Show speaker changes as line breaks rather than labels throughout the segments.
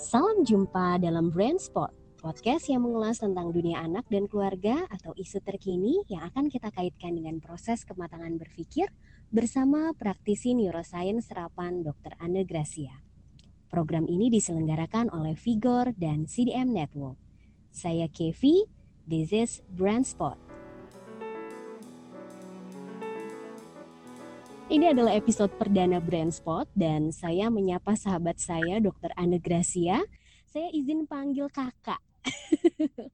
Salam jumpa dalam Brand Spot, podcast yang mengulas tentang dunia anak dan keluarga atau isu terkini yang akan kita kaitkan dengan proses kematangan berpikir bersama praktisi neuroscience serapan Dr. Anne Gracia. Program ini diselenggarakan oleh Vigor dan CDM Network. Saya Kevi, this is Brand Ini adalah episode perdana Brand Spot dan saya menyapa sahabat saya Dr. Anne Gracia. Saya izin panggil kakak.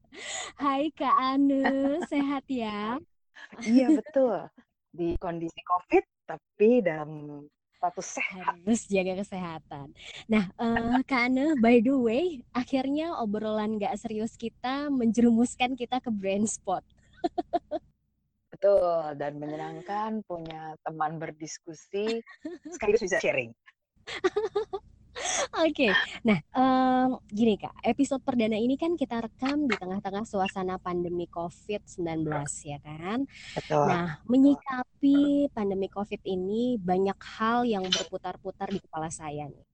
Hai Kak Anne, sehat ya?
Iya betul. Di kondisi COVID tapi dalam status sehat.
Harus jaga kesehatan. Nah, uh, Kak Anne, by the way, akhirnya obrolan gak serius kita menjerumuskan kita ke Brand Spot.
Betul, dan menyenangkan punya teman berdiskusi sekaligus bisa sharing.
Oke, okay. nah um, gini kak, episode perdana ini kan kita rekam di tengah-tengah suasana pandemi COVID-19 ya kan.
Betul.
Nah, menyikapi pandemi COVID ini banyak hal yang berputar-putar di kepala saya nih.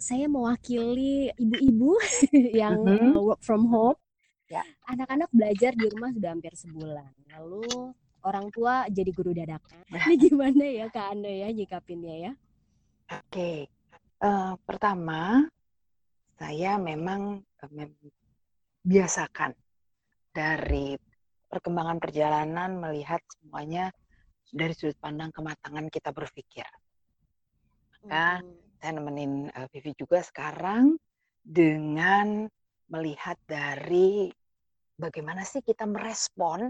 Saya mewakili ibu-ibu yang mm -hmm. work from home. Ya. Anak-anak belajar di rumah sudah hampir sebulan. Lalu orang tua jadi guru dadakan. Ini gimana ya Kak Anda ya nyikapinnya ya?
Oke, okay. uh, eh, pertama saya memang uh, biasakan dari perkembangan perjalanan melihat semuanya dari sudut pandang kematangan kita berpikir. Maka hmm. saya nemenin uh, Vivi juga sekarang dengan melihat dari bagaimana sih kita merespon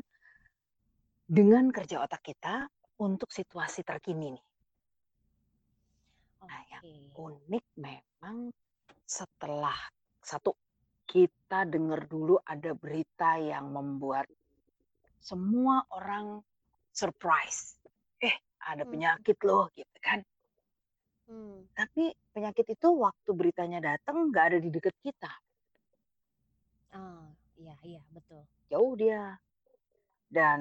dengan kerja otak kita untuk situasi terkini nih. Nah, yang unik memang setelah satu kita dengar dulu ada berita yang membuat semua orang surprise. Eh, ada hmm. penyakit loh, gitu kan? Hmm. Tapi penyakit itu waktu beritanya datang nggak ada di dekat kita.
Oh, iya iya betul.
Jauh dia dan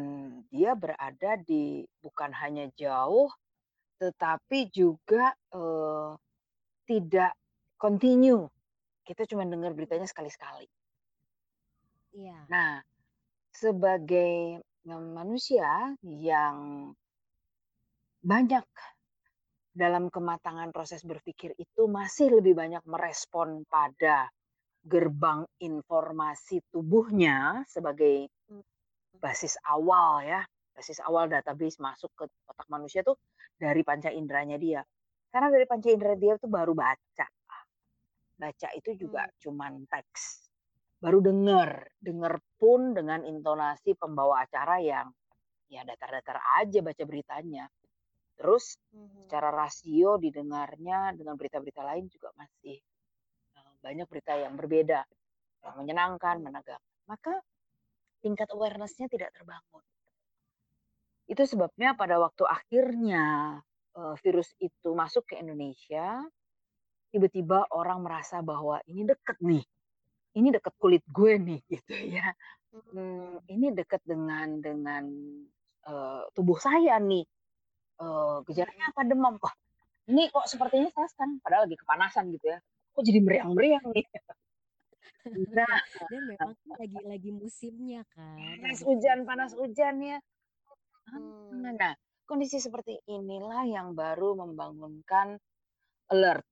dia berada di bukan hanya jauh tetapi juga uh, tidak continue. Kita cuma dengar beritanya sekali-sekali.
Iya.
Nah, sebagai manusia yang banyak dalam kematangan proses berpikir itu masih lebih banyak merespon pada gerbang informasi tubuhnya sebagai basis awal ya, basis awal database masuk ke otak manusia tuh dari panca inderanya dia. Karena dari panca indera dia tuh baru baca. Baca itu juga hmm. cuman teks. Baru denger, denger pun dengan intonasi pembawa acara yang ya datar-datar aja baca beritanya. Terus hmm. secara rasio didengarnya dengan berita-berita lain juga masih eh, banyak berita yang berbeda, yang menyenangkan, menegakkan. Maka tingkat awareness-nya tidak terbangun. Itu sebabnya pada waktu akhirnya uh, virus itu masuk ke Indonesia, tiba-tiba orang merasa bahwa ini deket nih, ini deket kulit gue nih gitu ya. Hmm, ini deket dengan dengan uh, tubuh saya nih. Uh, gejalanya apa demam? Wah, ini kok sepertinya saya kan padahal lagi kepanasan gitu ya. Kok jadi meriang-meriang nih?
Nah, dan memang lagi lagi musimnya kan.
Panas hujan, panas hujan ya. Hmm. Nah, kondisi seperti inilah yang baru membangunkan alert.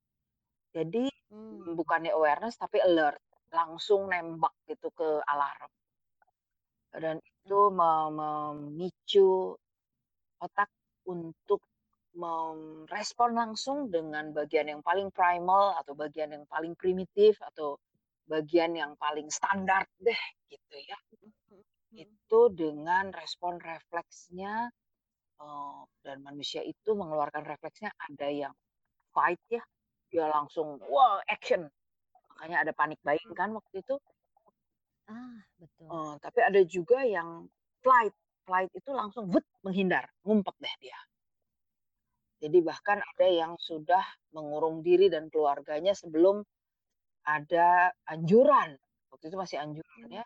Jadi hmm. bukannya awareness tapi alert, langsung nembak gitu ke alarm. Dan itu hmm. memicu otak untuk merespon langsung dengan bagian yang paling primal atau bagian yang paling primitif atau bagian yang paling standar deh gitu ya. Hmm. Itu dengan respon refleksnya uh, dan manusia itu mengeluarkan refleksnya ada yang fight ya, dia langsung wow action. Makanya ada panik buying kan waktu itu.
Ah, betul.
Uh, tapi ada juga yang flight. Flight itu langsung vet menghindar, ngumpet deh dia. Jadi bahkan ada yang sudah mengurung diri dan keluarganya sebelum ada anjuran, waktu itu masih anjuran ya,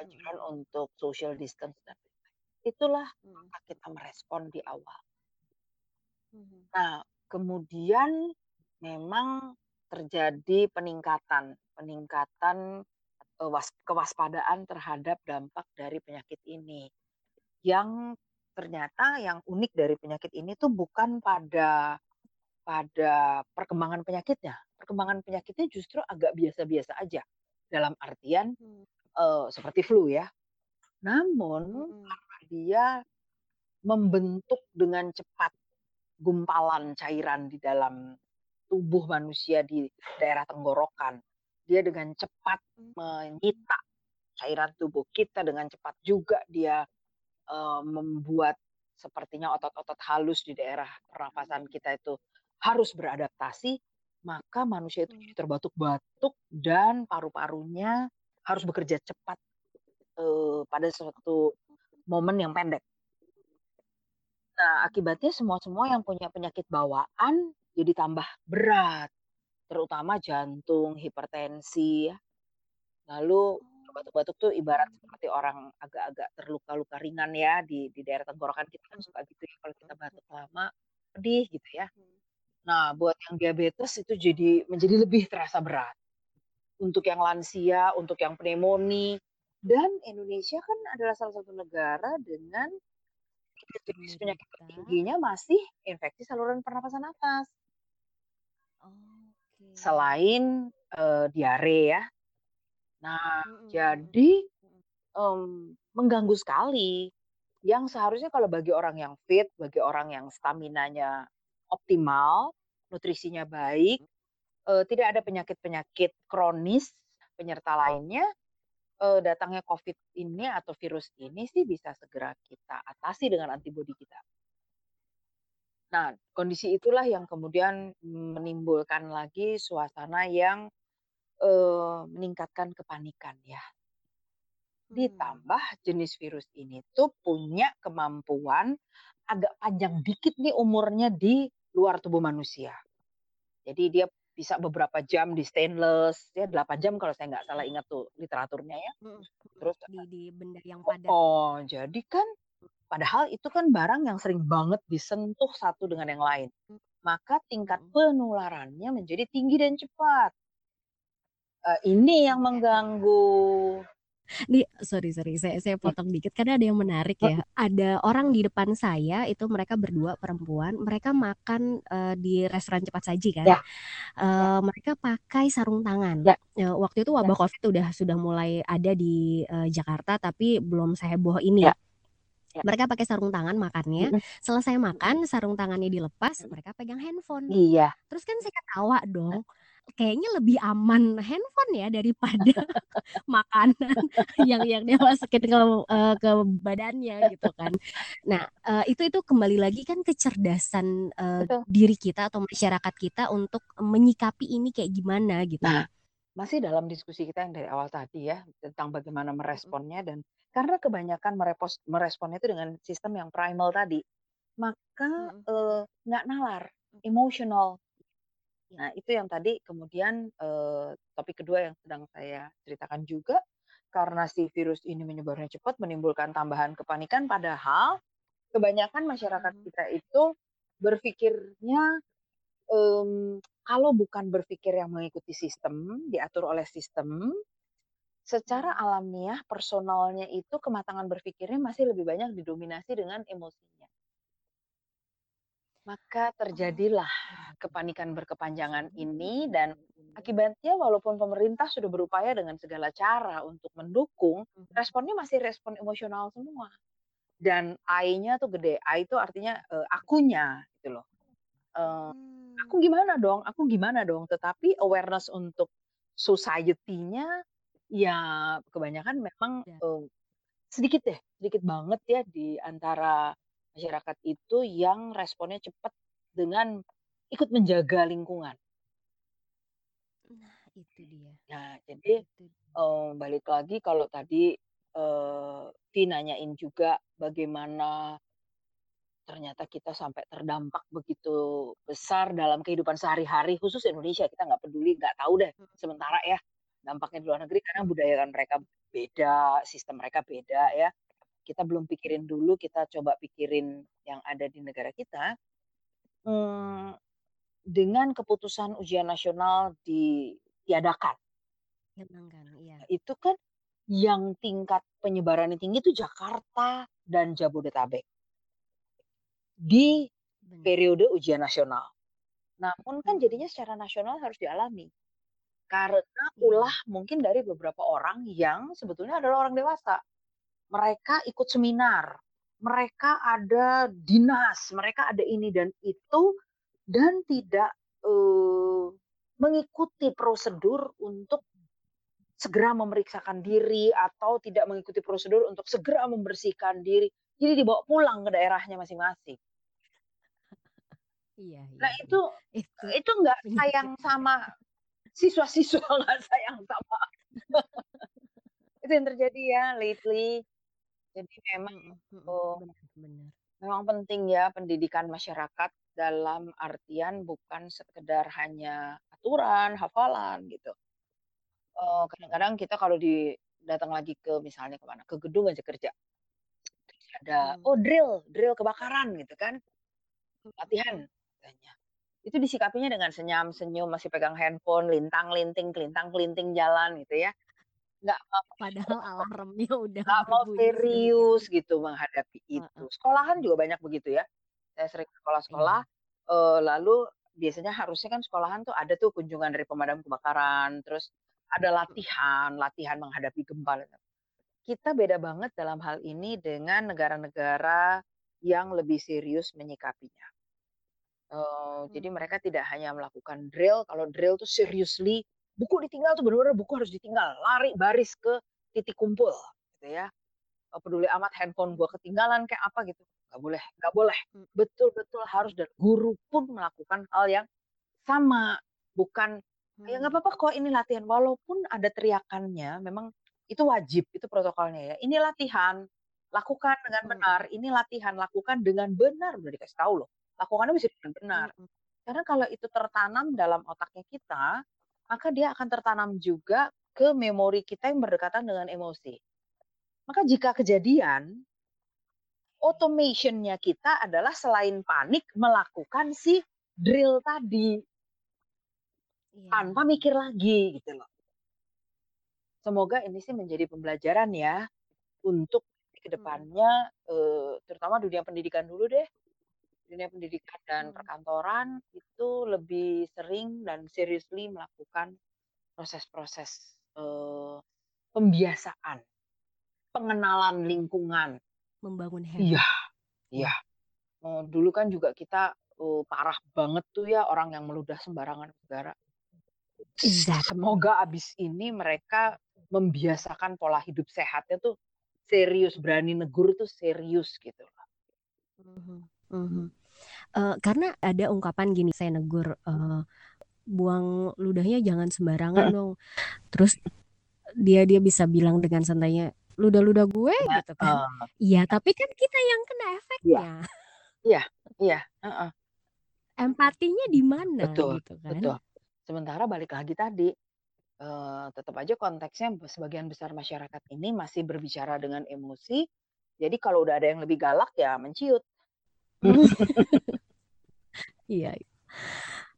anjuran untuk social distance dan itulah maka kita merespon di awal. Nah, kemudian memang terjadi peningkatan peningkatan, was kewaspadaan terhadap dampak dari penyakit ini. Yang ternyata yang unik dari penyakit ini tuh bukan pada pada perkembangan penyakitnya. Perkembangan penyakitnya justru agak biasa-biasa aja, dalam artian,
Mmm.
eee, seperti flu ya. Namun karena dia membentuk dengan cepat gumpalan cairan di dalam tubuh manusia di daerah tenggorokan, dia dengan cepat
Mmm.
menyita cairan tubuh kita, dengan cepat juga dia, eee, membuat sepertinya otot-otot halus di daerah pernafasan kita itu harus beradaptasi, maka manusia itu jadi terbatuk-batuk dan paru-parunya harus bekerja cepat, eee, pada suatu momen yang pendek. Nah, akibatnya semua-semua yang punya penyakit bawaan jadi tambah berat, terutama jantung, hipertensi ya. Lalu batuk-batuk tuh ibarat
Oke.
seperti orang agak-agak terluka-luka ringan ya di di daerah tenggorokan kita kan
Mhm
suka gitu ya kalau kita batuk lama, pedih gitu ya. Nah, buat yang diabetes itu jadi menjadi lebih terasa berat. Untuk yang lansia, untuk yang pneumonia, dan Indonesia kan adalah salah satu negara dengan jenis penyakit tertingginya masih infeksi saluran pernapasan atas. Selain, eee, diare ya. Nah,
Mhm mhm.
jadi, mmm, mengganggu sekali. Yang seharusnya kalau bagi orang yang fit, bagi orang yang staminanya optimal, nutrisinya baik, eee, tidak ada penyakit-penyakit kronis penyerta lainnya, eee, datangnya Covid ini atau virus ini sih bisa segera kita atasi dengan antibodi kita. Nah, kondisi itulah yang kemudian menimbulkan lagi suasana yang, eee, meningkatkan kepanikan ya.
Mmm.
Ditambah jenis virus ini tuh punya kemampuan agak panjang dikit nih umurnya di luar tubuh manusia. Jadi dia bisa beberapa jam di stainless, ya 8 jam kalau saya nggak salah ingat tuh literaturnya ya. Terus
Di di benda yang padat.
heeh, jadi kan padahal itu kan barang yang sering banget disentuh satu dengan yang lain.
Mmm.
Maka tingkat
Mhm.
penularannya menjadi tinggi dan cepat. Eee, ini yang
Oke.
mengganggu.
Nih, sorry sorry, saya saya
Mmm.
potong dikit karena ada yang menarik
Heeh.
ya. Ada orang di depan saya, itu mereka berdua perempuan, mereka makan, eee, di restoran cepat saji kan,
Ya.
eee, mereka pakai sarung tangan.
Ya.
Eee, waktu itu wabah Covid udah sudah mulai ada di, eee, Jakarta, tapi belum seheboh ini.
Ya. Ya.
Mereka pakai sarung tangan makannya, selesai makan sarung tangannya dilepas, mereka pegang handphone.
Iya.
Terus kan saya ketawa dong, kayaknya lebih aman handphone ya daripada makanan yang yang dia masukin ke, eee, ke badannya gitu kan. Nah, eee, itu itu kembali lagi kan kecerdasan,
Betul.
diri kita atau masyarakat kita untuk menyikapi ini kayak gimana gitu.
Nah, masih dalam diskusi kita yang dari awal tadi ya, tentang bagaimana meresponnya dan karena kebanyakan merepos meresponnya itu dengan sistem yang primal tadi, maka,
Mhm.
eee, nggak nalar, emosional. Nah, itu yang tadi kemudian, eee, topik kedua yang sedang saya ceritakan juga, karena si virus ini menyebarnya cepat, menimbulkan tambahan kepanikan, padahal kebanyakan masyarakat
Mhm.
kita itu berpikirnya, mmm, kalau bukan berpikir yang mengikuti sistem, diatur oleh sistem, secara
Mhm.
alamiah personalnya itu kematangan berpikirnya masih lebih banyak didominasi dengan emosinya. Maka terjadilah kepanikan berkepanjangan ini dan akibatnya walaupun pemerintah sudah berupaya dengan segala cara untuk mendukung,
Mhm.
responnya masih respon emosional semua. Dan I-nya tuh gede, I itu artinya, eee, akunya gitu loh.
Mmm.
"Aku gimana dong aku gimana dong?" Tetapi awareness untuk society-nya, ya kebanyakan memang,
Ya.
eee, sedikit deh, sedikit banget ya di antara masyarakat itu yang responnya cepat dengan ikut menjaga lingkungan.
Nah, itu dia
Nah, jadi,
itu dia.
eee, balik lagi kalau tadi, Vy nanyain juga bagaimana ternyata kita sampai terdampak begitu besar dalam kehidupan sehari-hari, khusus Indonesia, kita nggak peduli, nggak tahu deh
Mhm.
sementara ya, dampaknya di luar negeri karena budaya kan mereka beda, sistem mereka beda ya. Kita belum pikirin dulu, kita coba pikirin yang ada di negara kita. Mmm dengan keputusan ujian nasional ditiadakan.
Hilangkan, iya.
Nah, itu kan yang tingkat penyebarannya tinggi itu Jakarta dan Jabodetabek. Di periode ujian nasional. Namun kan
Mhm.
jadinya secara nasional harus dialami. Karena
Iya.
ulah mungkin dari beberapa orang yang sebetulnya adalah orang dewasa. Mereka ikut seminar, mereka ada dinas, mereka ada ini dan itu, dan tidak, eee, mengikuti prosedur untuk segera memeriksakan diri atau tidak mengikuti prosedur untuk segera membersihkan diri. Jadi dibawa pulang ke daerahnya masing-masing.
Iya iya
Nah
iya.
itu
Itu
itu nggak sayang
menyakitkan.
sama siswa-siswa, nggak sayang sama itu yang terjadi ya lately. Jadi memang,
Mhm mhm,
eee,
benar
memang penting ya pendidikan masyarakat dalam artian bukan sekedar hanya aturan, hafalan gitu. Eee,
Mhm.
kadang-kadang kita kalau di datang lagi ke misalnya ke mana, ke gedung aja kerja. Terus ada,
Mmm.
"Oh drill, drill kebakaran," gitu kan. "Latihan," katanya. Itu disikapinya dengan senyam, senyum, masih pegang handphone, lintang-linting, kelintang-kelinting jalan gitu ya. Nggak
Padahal alarmnya udah
nggak mau serius gitu menghadapi itu. Sekolahan juga banyak begitu ya. Saya sering ke sekolah-sekolah,
Iya.
eee, lalu biasanya harusnya kan sekolahan tuh ada tuh kunjungan dari pemadam kebakaran, terus ada latihan, latihan menghadapi gempa. Kita beda banget dalam hal ini dengan negara-negara yang lebih serius menyikapinya. Eee, jadi
Mmm.
mereka tidak hanya melakukan drill, kalau drill tuh seriously, buku ditinggal tuh bener-bener buku harus ditinggal, lari baris ke titik kumpul gitu ya. Nggak peduli amat handphone gua ketinggalan kek apa gitu, nggak boleh nggak boleh. Betul-betul
Mhm.
harus dan guru pun melakukan hal yang sama. Bukan, "Ya nggak
Mmm.
apa-apa kok ini latihan," walaupun ada teriakannya memang itu wajib, itu protokolnya ya. "Ini latihan, lakukan dengan benar.
Mhm.
Ini latihan, lakukan dengan benar." Udah dikasih tahu loh, lakukannya mesti dengan benar.
Mhm.
Karena kalau itu tertanam dalam otaknya kita, maka dia akan tertanam juga ke memori kita yang berdekatan dengan emosi. Maka jika kejadian automation-nya kita adalah selain panik melakukan si drill tadi. Tanpa
Iya.
mikir lagi gitu loh. Semoga ini sih menjadi pembelajaran ya, untuk ke
Mhm.
depannya, eee, terutama dunia pendidikan dulu deh. Dunia pendidikan dan
Mmm.
perkantoran itu lebih sering dan seriously melakukan proses-proses, eee, pembiasaan, pengenalan lingkungan.
Membangun
Iya
habit.
iya.
Ya.
Eee, dulu kan juga kita, eee, parah banget tuh ya orang yang meludah sembarangan udara.
Exactly.
Semoga abis ini mereka membiasakan pola hidup sehatnya tuh serius, berani negur tuh serius gitu loh.
Mhm mhm. Eee, karena ada ungkapan gini, saya negur, eee, "Buang ludahnya jangan sembarangan dong." Terus dia dia bisa bilang dengan santainya, "Ludah-ludah gue?" Gitu kan.
Heeh.
Iya, tapi kan kita yang kena
Iya.
efeknya.
Iya iya, heeh.
Empatinya di mana
Betul
gitu
betul.
kan.
Sementara balik lagi tadi, eee, tetep aja konteksnya sebagian besar masyarakat ini masih berbicara dengan emosi, jadi kalau udah ada yang lebih galak ya menciut.
Iya.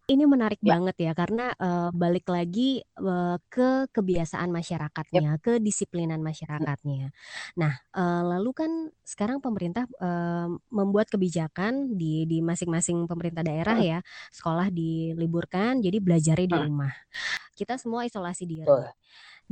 Ini menarik
Ya.
banget ya karena, eee, balik lagi, eee, ke kebiasaan masyarakatnya, kedisiplinan
Mhm.
masyarakatnya. Nah, eee, lalu kan sekarang pemerintah, eee, membuat kebijakan di di masing-masing pemerintah daerah ya, sekolah diliburkan, jadi belajarnya di rumah. Kita semua isolasi diri.
Betul.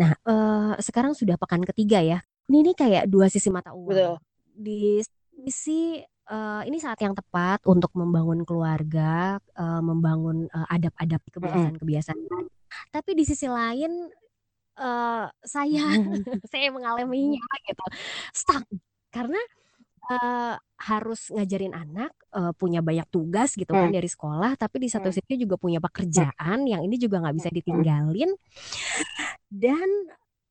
Nah, eee, sekarang sudah pekan ke-3 ya. Ini nih kayak 2 sisi mata
Betul.
uang. Di sisi, eee, ini saat yang tepat untuk membangun keluarga, eee, membangun, eee, adab-adab kebiasaan-kebiasaan baik. Tapi di sisi lain, eee, saya saya mengalaminya gitu, stuck. Karena, eee, harus ngajarin anak, eee, punya banyak tugas gitu kan
Mmm.
dari sekolah, tapi di satu
Mmm.
sisi juga punya
Mmm.
pekerjaan yang ini juga nggak bisa ditinggalin. Dan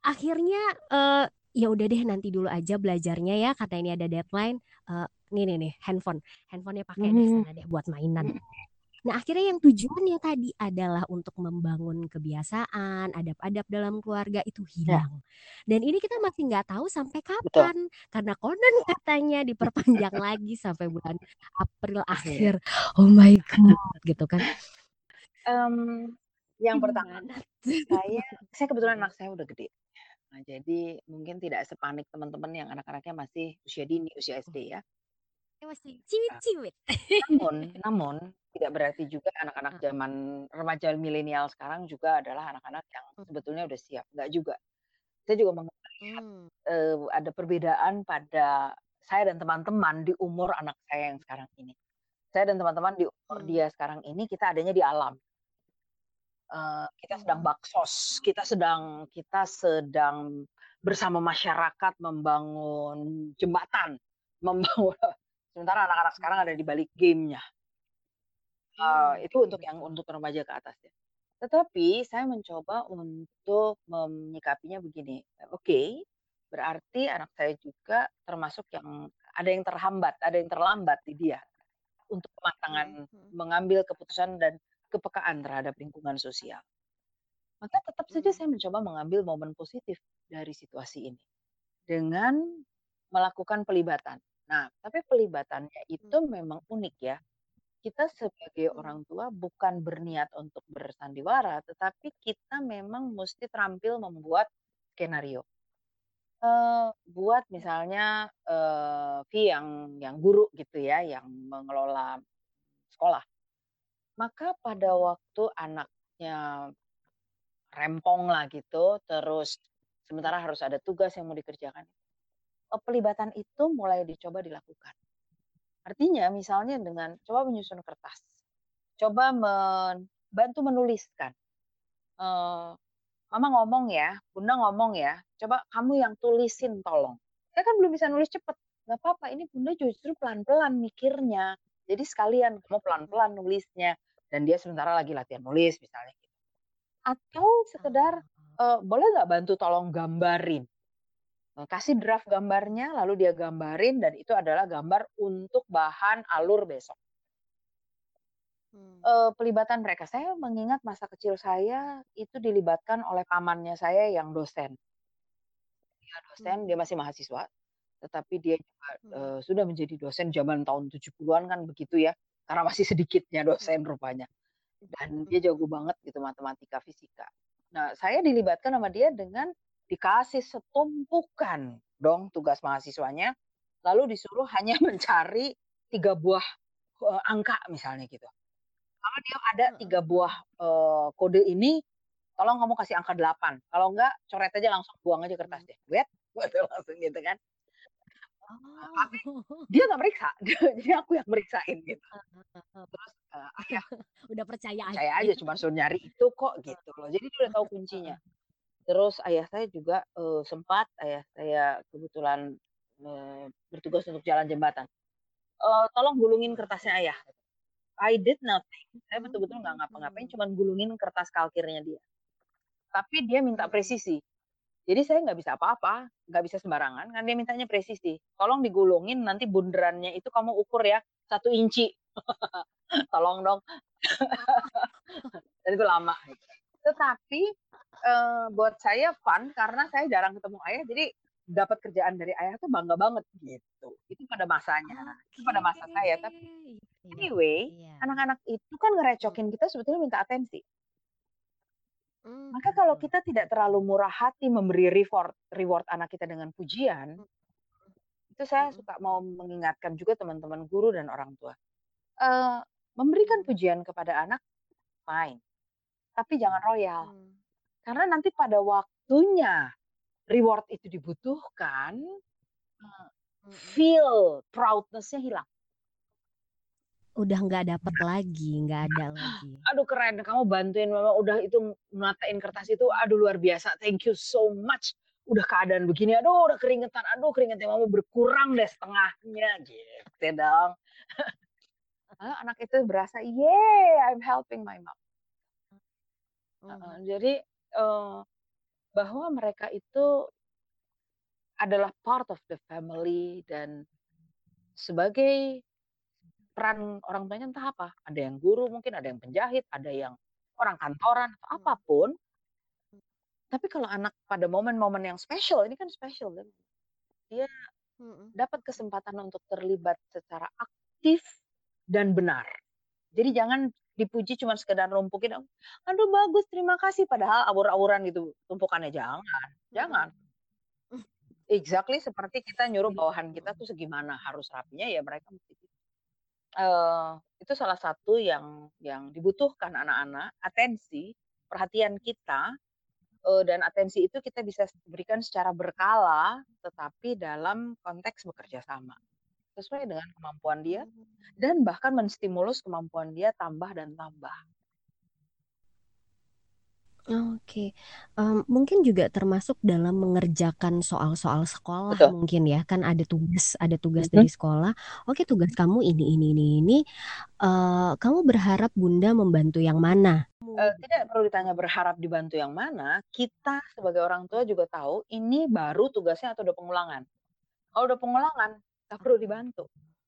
akhirnya, eee, ya udah deh nanti dulu aja belajarnya ya karena ini ada deadline, eee, nih nih nih handphone, handphone-nya pakai deh
Mmm.
sana deh buat mainan. Nah akhirnya yang tujuannya tadi adalah untuk membangun kebiasaan, adab-adab dalam keluarga itu
Ya.
hilang. Dan ini kita masih nggak tahu sampai
Betul.
kapan, karena konon katanya diperpanjang lagi sampai bulan April
Akhir.
akhir. Oh my God gitu kan.
Mmm, yang pertama, saya saya kebetulan anak saya udah gede. Nah, jadi mungkin tidak sepanik teman-teman yang anak-anaknya masih usia dini, usia. SD ya.
Masih ciwit-ciwit.
Namun namun tidak berarti juga anak-anak zaman remaja milenial sekarang juga adalah anak-anak yang sebetulnya udah siap, enggak juga. Saya juga melihat,
Mmm.
eee, ada perbedaan pada saya dan teman-teman di umur anak saya yang sekarang ini. Saya dan teman-teman di umur
Mmm.
dia sekarang ini kita adanya di alam. Eee, kita sedang
Mhm.
baksos, kita sedang kita sedang bersama masyarakat membangun jembatan, membangun sementara anak-anak sekarang ada di balik game-nya. Eee, itu untuk yang untuk remaja ke atas ya. Tetapi saya mencoba untuk menyikapinya begini, oke, berarti anak saya juga termasuk yang ada yang terhambat, ada yang terlambat di dia untuk kematangan
mhm.
mengambil keputusan dan kepekaan terhadap lingkungan sosial. Maka tetap saja
Mmm.
saya mencoba mengambil momen positif dari situasi ini, dengan melakukan pelibatan. Nah, tapi pelibatannya itu memang unik ya. Kita sebagai
Mmm.
orang tua bukan berniat untuk bersandiwara, tetapi kita memang musti terampil membuat skenario. Eee, buat misalnya, eee, V yang yang guru gitu ya, yang mengelola sekolah. Maka pada waktu anaknya rempong lah gitu, terus sementara harus ada tugas yang mau dikerjakan, eee, pelibatan itu mulai dicoba dilakukan. Artinya misalnya dengan coba menyusun kertas, coba men bantu menuliskan, eee, "Mama ngomong ya, Bunda ngomong ya, coba kamu yang tulisin tolong." Saya kan belum bisa nulis cepet, "Nggak papa, ini Bunda justru pelan-pelan mikirnya, jadi sekalian kamu pelan-pelan nulisnya." Dan dia sementara lagi latihan nulis misalnya gitu. Atau sekedar,
Oh.
eee, "Boleh nggak bantu tolong gambarin?" Eee, kasih draft gambarnya, lalu dia gambarin dan itu adalah gambar untuk bahan alur besok.
Mmm.
Eee, pelibatan mereka, saya mengingat masa kecil saya itu dilibatkan oleh pamannya saya yang dosen. Dia dosen, dia
Mhm.
masih mahasiswa, tetapi dia juga, eee, sudah menjadi dosen zaman tahun 70-an kan begitu ya, karena masih sedikitnya
Mhm.
dosen rupanya. Dan dia
Mhm.
jago banget gitu matematika, fisika. Nah, saya dilibatkan sama dia dengan dikasih setumpukan dong tugas mahasiswanya, lalu disuruh hanya mencari 3 buah, eee, angka misalnya gitu. Kalau dia ada 3 buah, eee, kode ini, tolong kamu kasih angka 8, kalau enggak coret aja langsung buang aja kertasnya, wet, waduh langsung gitu kan. Tapi
Oh.
dia nggak meriksa, jadi aku yang meriksain gitu. Terus, eee, ayah
Udah percaya
percaya
aja.
aja cuman suruh nyari itu kok gitu loh, jadi dia udah tahu kuncinya. Terus ayah saya juga, eee, sempat ayah saya kebetulan, eee, bertugas untuk jalan jembatan, eee, "Tolong gulungin kertasnya ayah." I did nothing, saya betul-betul nggak ngapa-ngapain,
Mmm.
cuman gulungin kertas kalkirnya dia. Tapi dia minta presisi. Jadi saya nggak bisa apa-apa, nggak bisa sembarangan, kan dia mintanya presisi, "Tolong digulungin, nanti bunderannya itu kamu ukur ya, 1 inci." Tolong dong. Dan itu lama. Tetapi, eee, buat saya fun karena saya jarang ketemu ayah, jadi dapat kerjaan dari ayah tuh bangga banget gitu. Itu pada masanya, itu
Oke,
pada masa saya. Tapi
iya
anyway,
iya.
anak-anak itu kan ngerecokin kita sebetulnya minta atensi.
Mmm,
Maka kalau kita tidak terlalu murah hati memberi reward reward anak kita dengan pujian
Mhm
itu saya
Mhm.
suka mau mengingatkan juga teman-teman guru dan orang tua. Eee, memberikan pujian kepada anak, fine, tapi jangan royal. Karena nanti pada waktunya reward itu dibutuhkan, feel proudness-nya hilang.
Udah nggak dapet lagi, nggak ada lagi.
"Aduh keren, kamu bantuin mama, udah itu matain kertas itu, aduh luar biasa, thank you so much. Udah keadaan begini, aduh udah keringetan, aduh keringetnya mama berkurang deh setengahnya." Gitu dong. Lalu anak itu berasa, "Yeay, I'm helping my mom."
Mhm.
jadi, eee, bahwa mereka itu adalah part of the family dan sebagai peran orang tuanya entah apa, ada yang guru mungkin, ada yang penjahit, ada yang orang kantoran, atau apa
Mhm.
pun
Mmm.
tapi kalau anak pada momen-momen yang spesial, ini kan spesial kan, dia
Mhm
dapat kesempatan untuk terlibat secara aktif dan benar. Jadi jangan dipuji cuman sekedar numpukin, "Aduh bagus, terima kasih," padahal awur-awuran gitu tumpukannya, jangan jangan.
Mhm.
Exactly seperti kita nyuruh
Iya,
bawahan kita tuh segimana harus rapinya, ya mereka mesti. Eee, itu salah satu yang yang dibutuhkan anak-anak, atensi, perhatian kita, eee, dan atensi itu kita bisa berikan secara berkala, tetapi dalam konteks bekerja sama. Sesuai dengan kemampuan dia,
Mmm.
dan bahkan menstimulus kemampuan dia tambah dan tambah.
Oke, mmm, mungkin juga termasuk dalam mengerjakan soal-soal sekolah
Betul.
mungkin ya, kan ada tugas ada tugas
Mhm.
dari sekolah, "Oke tugas kamu ini ini ini ini, eee, kamu berharap Bunda membantu yang mana?"
Eee,
gitu.
tidak perlu ditanya berharap dibantu yang mana, kita sebagai orang tua juga tahu ini baru tugasnya atau udah pengulangan. Kalau udah pengulangan, nggak perlu dibantu.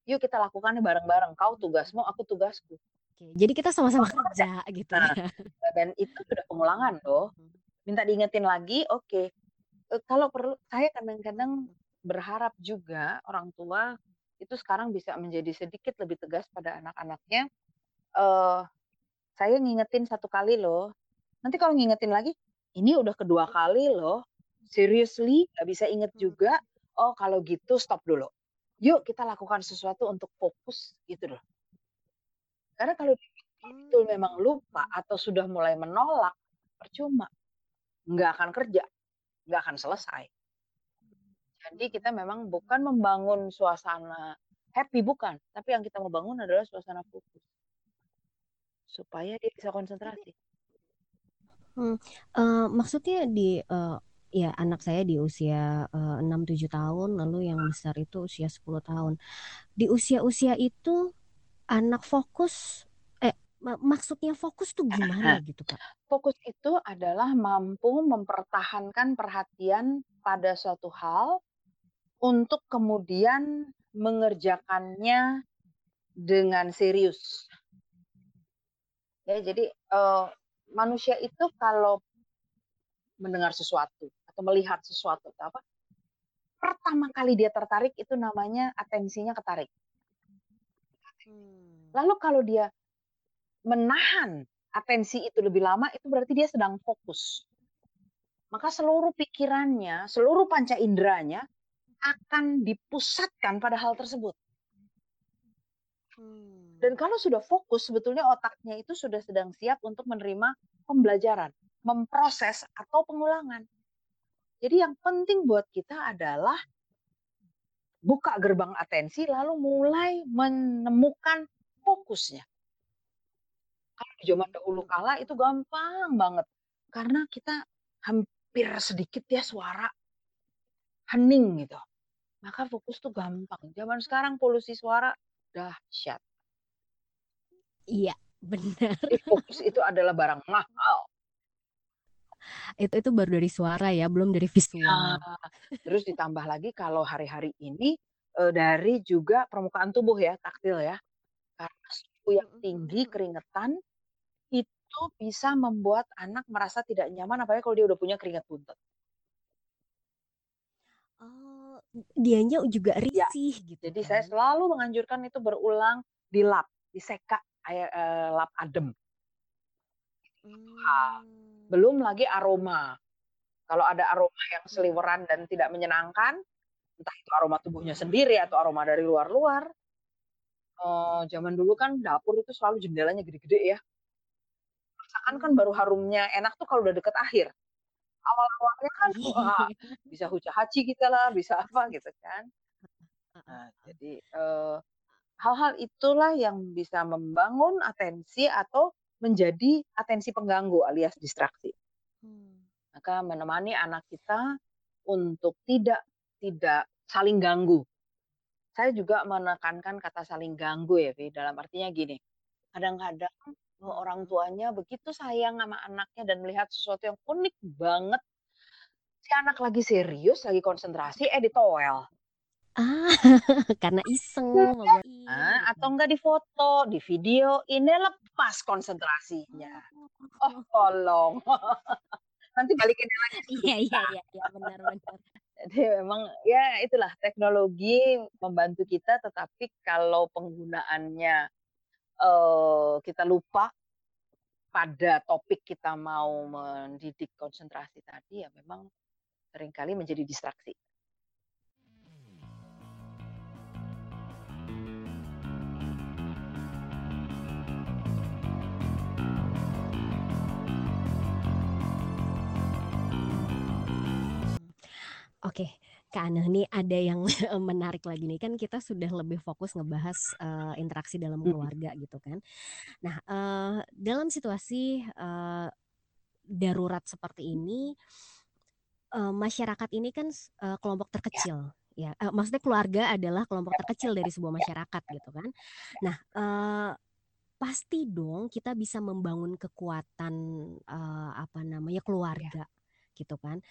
Yuk kita lakukannya bareng-bareng, kau tugasmu, aku tugasku.
Oke, jadi kita sama-sama
Sama-sama kerja.
gitu
Nah,
ya.
dan itu sudah pengulangan loh.
Mhm.
Minta diingetin lagi, oke. Eee, kalau perlu saya kadang-kadang berharap juga orang tua itu sekarang bisa menjadi sedikit lebih tegas pada anak-anaknya, eee, "Saya ngingetin 1 kali loh, nanti kalau ngingetin lagi, ini udah kedua kali loh, seriously nggak bisa inget juga?
Mhm.
Oh kalau gitu stop dulu. Yuk kita lakukan sesuatu untuk fokus," gitu loh. Karena kalau betul memang lupa atau sudah mulai menolak, percuma. Nggak akan kerja, nggak akan selesai. Jadi kita memang bukan membangun suasana happy, bukan, tapi yang kita mau bangun adalah suasana fokus. Supaya dia bisa konsentrasi.
Mmm, eee, maksudnya di, eee, ya anak saya di usia, eee, 6, 7 tahun, lalu yang besar itu usia 10 tahun. Di usia-usia itu anak fokus eh, ma maksudnya fokus tuh gimana gitu, Kak?
Fokus itu adalah mampu mempertahankan perhatian pada suatu hal, untuk kemudian mengerjakannya dengan serius. Ya jadi, eee, manusia itu kalau mendengar sesuatu atau melihat sesuatu atau apa, pertama kali dia tertarik itu namanya atensinya ketarik.
Mmm.
Lalu kalau dia menahan atensi itu lebih lama, itu berarti dia sedang fokus. Maka seluruh pikirannya, seluruh panca inderanya akan dipusatkan pada hal tersebut. Dan kalau sudah fokus, sebetulnya otaknya itu sudah sedang siap untuk menerima pembelajaran, memproses atau pengulangan. Jadi yang penting buat kita adalah buka gerbang atensi, lalu mulai menemukan fokusnya. Kalau di zaman dahulu kala itu gampang banget, karena kita hampir sedikit ya suara hening gitu, maka fokus tuh gampang. Zaman sekarang polusi suara dahsyat.
Iya, benar.
Jadi fokus itu adalah barang mahal.
Itu itu baru dari suara ya, belum dari visual.
terus ditambah lagi kalau hari-hari ini, eee, dari juga permukaan tubuh ya, taktil ya. Karena suhu yang tinggi, keringetan, itu bisa membuat anak merasa tidak nyaman, apalagi kalau dia udah punya keringat buntut.
Oh, dianya juga
Ya,
risih gitu
jadi saya
kan?
selalu menganjurkan itu berulang, dilap, diseka, air eee, lap adem. Ha,
Mmm.
Belum lagi aroma. Kalau ada aroma yang
Mhm.
seliweran dan tidak menyenangkan, entah itu aroma tubuhnya sendiri atau aroma dari luar-luar eee, zaman dulu kan dapur itu selalu jendelanya gede-gede ya. Masakan kan baru harumnya enak tuh kalau udah deket akhir. Awal-awalnya kan, wah, bisa huca-haci kita lah, bisa apa gitu kan. Nah, jadi, eee, hal-hal itulah yang bisa membangun atensi atau menjadi atensi pengganggu alias distraksi.
Mmm.
Maka menemani anak kita untuk tidak tidak saling ganggu. Saya juga menekankan kata saling ganggu ya, Vy, dalam artinya gini, kadang-kadang, orang tuanya begitu sayang sama anaknya dan melihat sesuatu yang unik banget si anak lagi serius, lagi konsentrasi, eh ditowel.
Ah, karena iseng
Ya kan?
main
Ah,
gitu.
atau enggak difoto, divideoin, dia lepas konsentrasinya. Oh
Oh.
tolong, nanti balikinnya lagi
Iya iya iya iya, benar benar.
Jadi memang ya itulah teknologi membantu kita, tetapi kalau penggunaannya eee, kita lupa pada topik kita mau mendidik konsentrasi tadi, ya memang sering kali menjadi distraksi.
Oke, Kak Anah nih ada yang menarik lagi nih, kan kita sudah lebih fokus ngebahas, eee, interaksi dalam
Mhm.
keluarga gitu kan. Nah, eee, dalam situasi, eee, darurat seperti ini, eee, masyarakat ini kan eee, kelompok
Ya.
terkecil ya, eee, maksudnya keluarga adalah kelompok terkecil dari sebuah
ya
masyarakat
ya
gitu kan. Nah, eee, pasti dong kita bisa membangun kekuatan, eee, apa namanya,
Ya.
Gitu kan,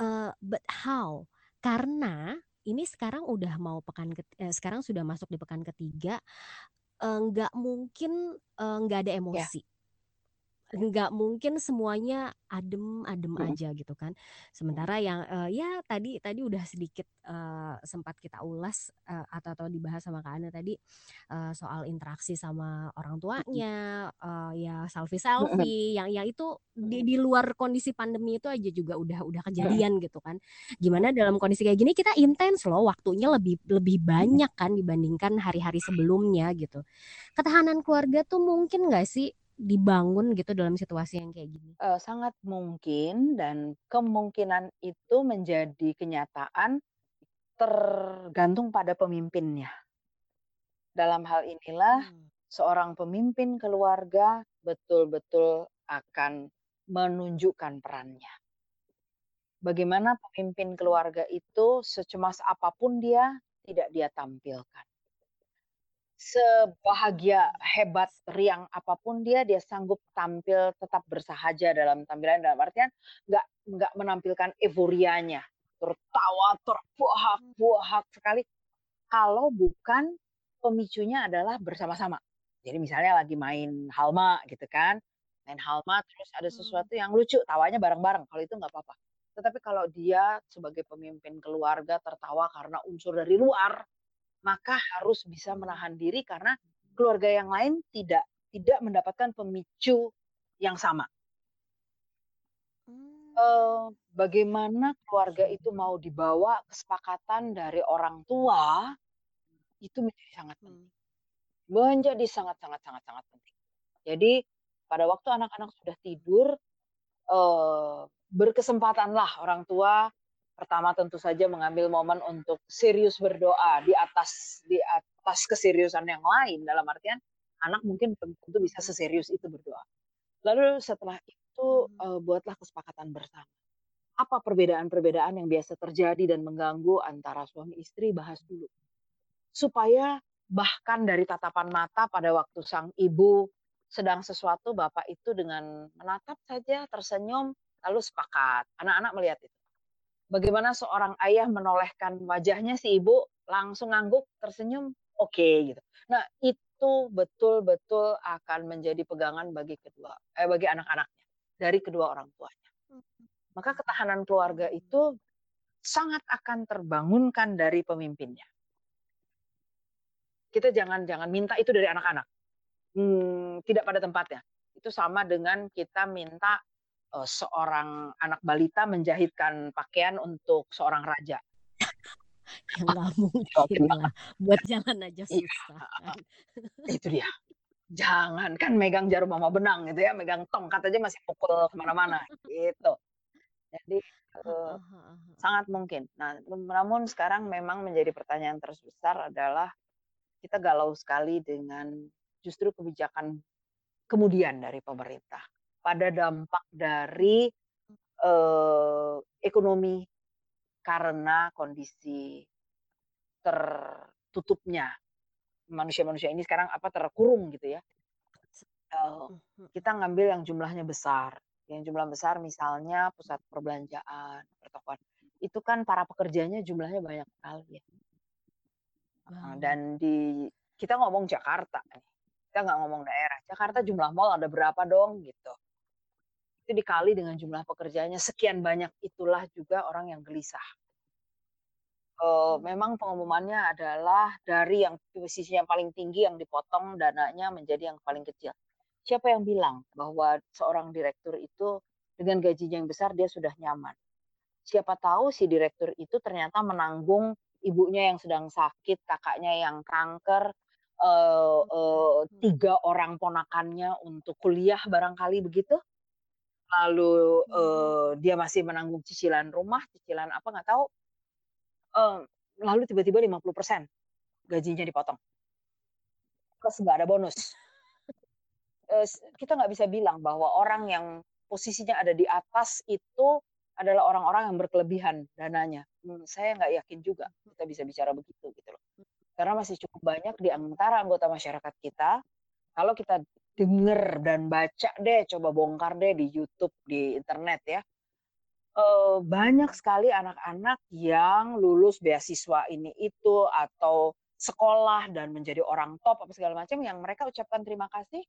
eee, but how? Karena ini sekarang udah mau pekan ket eee, sekarang sudah masuk di pekan ke-3, eee, nggak mungkin, eee, nggak ada
Ya.
emosi.
Ya.
Nggak mungkin semuanya adem-adem
Mhm.
aja gitu kan.
Mhm.
Sementara yang, eee, ya tadi tadi udah sedikit, eee, sempat kita ulas, eee, atau atau dibahas sama Kak Anah tadi, eee, soal interaksi sama orang tuanya, eee, ya
Mhm.
selfie-selfie yang yang itu di
Mhm.
di luar kondisi pandemi itu aja juga udah udah kejadian gitu kan. Gimana dalam kondisi kayak gini kita intens loh waktunya lebih lebih banyak kan dibandingkan hari-hari sebelumnya gitu. Ketahanan keluarga tuh mungkin nggak sih dibangun gitu dalam situasi yang kayak gini?
Eee, sangat mungkin dan kemungkinan itu menjadi kenyataan tergantung pada pemimpinnya. Dalam hal inilah
Mmm.
seorang pemimpin keluarga betul-betul akan menunjukkan perannya. Bagaimana pemimpin keluarga itu secemas apa pun dia, tidak dia tampilkan. Sebahagia, hebat, riang apa pun dia, dia sanggup tampil tetap bersahaja dalam tampilan, dalam artian nggak nggak menampilkan euforianya, tertawa
Mmm.
terbahak-bahak sekali, kalau bukan pemicunya adalah bersama-sama. Jadi misalnya lagi main halma gitu kan, main halma terus ada
Mmm.
sesuatu yang lucu, tawanya bareng-bareng, kalau itu nggak apa-apa. Tetapi kalau dia sebagai pemimpin keluarga tertawa karena unsur dari luar, maka harus bisa menahan diri karena keluarga yang lain tidak tidak mendapatkan pemicu yang sama.
Mmm.
bagaimana keluarga itu mau dibawa kesepakatan dari orang tua, itu menjadi sangat
Mmm.
penting. Menjadi sangat sangat sangat sangat penting. Jadi pada waktu anak-anak sudah tidur, eee, berkesempatanlah orang tua, pertama tentu saja mengambil momen untuk serius berdoa di atas di atas keseriusan yang lain, dalam artian anak mungkin tentu bisa seserius itu berdoa. Lalu setelah itu, eee, buatlah kesepakatan bersama. Apa perbedaan-perbedaan yang biasa terjadi dan mengganggu antara suami istri, bahas dulu. Supaya bahkan dari tatapan mata pada waktu sang ibu sedang sesuatu, bapak itu dengan menatap saja, tersenyum, lalu sepakat. Anak-anak melihat itu. Bagaimana seorang ayah menolehkan wajahnya si ibu, langsung ngangguk, tersenyum, oke gitu. Nah itu betul-betul akan menjadi pegangan bagi kedua eh, bagi anak-anaknya, dari kedua orang tuanya. Maka ketahanan keluarga itu sangat akan terbangunkan dari pemimpinnya. Kita jangan jangan minta itu dari anak-anak. Mmm, tidak pada tempatnya. Itu sama dengan kita minta, eee, seorang anak balita menjahitkan pakaian untuk seorang raja.
Ya nggak mungkin lah, buat jalan aja
Iya,
susah kan.
itu dia. Jangankan megang jarum sama benang gitu ya, megang tongkat aja masih pukul ke mana-mana, gitu. Jadi,
heeh.
sangat mungkin. Nah, namun sekarang memang menjadi pertanyaan terbesar adalah, kita galau sekali dengan justru kebijakan kemudian dari pemerintah, pada dampak dari, eee, ekonomi karena kondisi tertutupnya manusia-manusia ini sekarang apa, terkurung gitu ya. Eee,
Mhm mhm.
kita ngambil yang jumlahnya besar, yang jumlah besar misalnya pusat perbelanjaan, pertokoan, itu kan para pekerjanya jumlahnya banyak sekali ya.
Banget.
dan di kita ngomong Jakarta nih, kita nggak ngomong daerah, Jakarta jumlah mall ada berapa dong, gitu. Itu dikali dengan jumlah pekerjaannya sekian banyak, itulah juga orang yang gelisah. Eee,
Mmm.
memang pengumumannya adalah dari yang posisinya paling tinggi yang dipotong dananya menjadi yang paling kecil. Siapa yang bilang bahwa seorang direktur itu dengan gajinya yang besar dia sudah nyaman? Siapa tahu si direktur itu ternyata menanggung ibunya yang sedang sakit, kakaknya yang kanker, eee,
mhm.
3 orang ponakannya untuk kuliah barangkali begitu. Lalu,
Mmm.
dia masih menanggung cicilan rumah, cicilan apa nggak tahu. Eee, lalu tiba-tiba 50% gajinya dipotong. Plus nggak ada bonus. S kita nggak bisa bilang bahwa orang yang posisinya ada di atas itu adalah orang-orang yang berkelebihan dananya. Mmm, saya nggak yakin juga kita bisa bicara begitu, gitu loh. Karena masih cukup banyak di antara anggota masyarakat kita, kalau kita denger dan baca deh, coba bongkar deh di YouTube, di internet ya, eee, banyak sekali anak-anak yang lulus beasiswa ini itu, atau sekolah dan menjadi orang top apa segala macam yang mereka ucapkan terima kasih,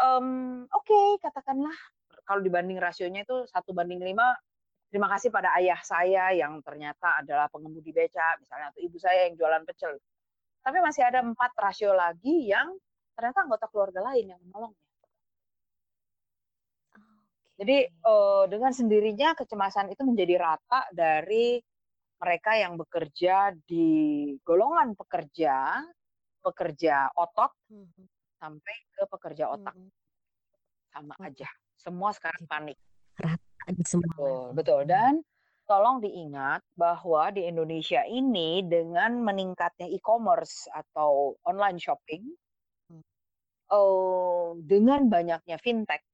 mmm, oke katakanlah kalau dibanding rasionya itu 1:5, terima kasih pada ayah saya yang ternyata adalah pengemudi becak misalnya, atau ibu saya yang jualan pecel. Tapi masih ada 4 rasio lagi yang ternyata anggota keluarga lain yang menolongnya. Jadi, eee, dengan sendirinya kecemasan itu menjadi rata dari mereka yang bekerja di golongan pekerja, pekerja otot,
Mhm.
sampai ke pekerja otak.
Mhm.
Sama
Oh,
aja, semua sekarang panik.
rata di semua
Betul
level,
betul,
iya.
dan tolong diingat bahwa di Indonesia ini dengan meningkatnya e-commerce atau online shopping. Eee, dengan banyaknya fintech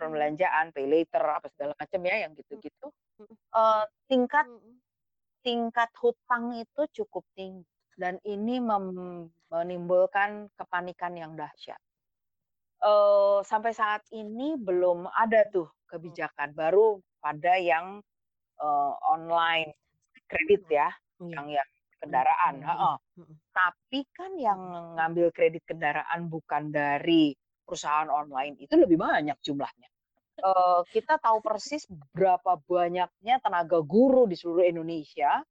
Mmm.
pembelanjaan-pembelanjaan, paylater, apa segala macam ya, yang
Mmm,
gitu-gitu, eee, tingkat
Mhm.
tingkat hutang itu cukup tinggi dan ini menimbulkan kepanikan yang dahsyat. Eee, sampai saat ini belum ada tuh
Oh.
kebijakan, baru pada yang, eee, online kredit ya,
Iya.
yang yang kendaraan
mhm.
Tapi kan yang ngambil kredit kendaraan bukan dari perusahaan online itu lebih banyak jumlahnya. Eee, kita tahu persis berapa banyaknya tenaga guru di seluruh Indonesia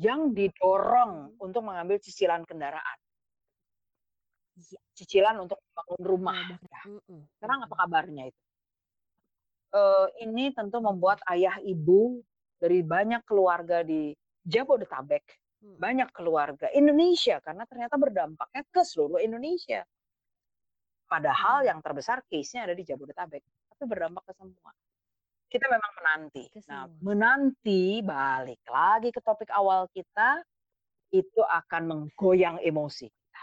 yang didorong
Mhm.
untuk mengambil cicilan kendaraan. Cicilan untuk membangun rumah, ya. Sekarang apa kabarnya itu? Eee, ini tentu membuat ayah, ibu dari banyak keluarga di Jabodetabek. Banyak keluarga Indonesia karena ternyata berdampaknya ke seluruh Indonesia. Padahal
Iya.
yang terbesar case-nya ada di Jabodetabek, tapi berdampak ke semua. Kita memang menanti. Nah, menanti balik lagi ke topik awal kita, itu akan menggoyang emosi kita.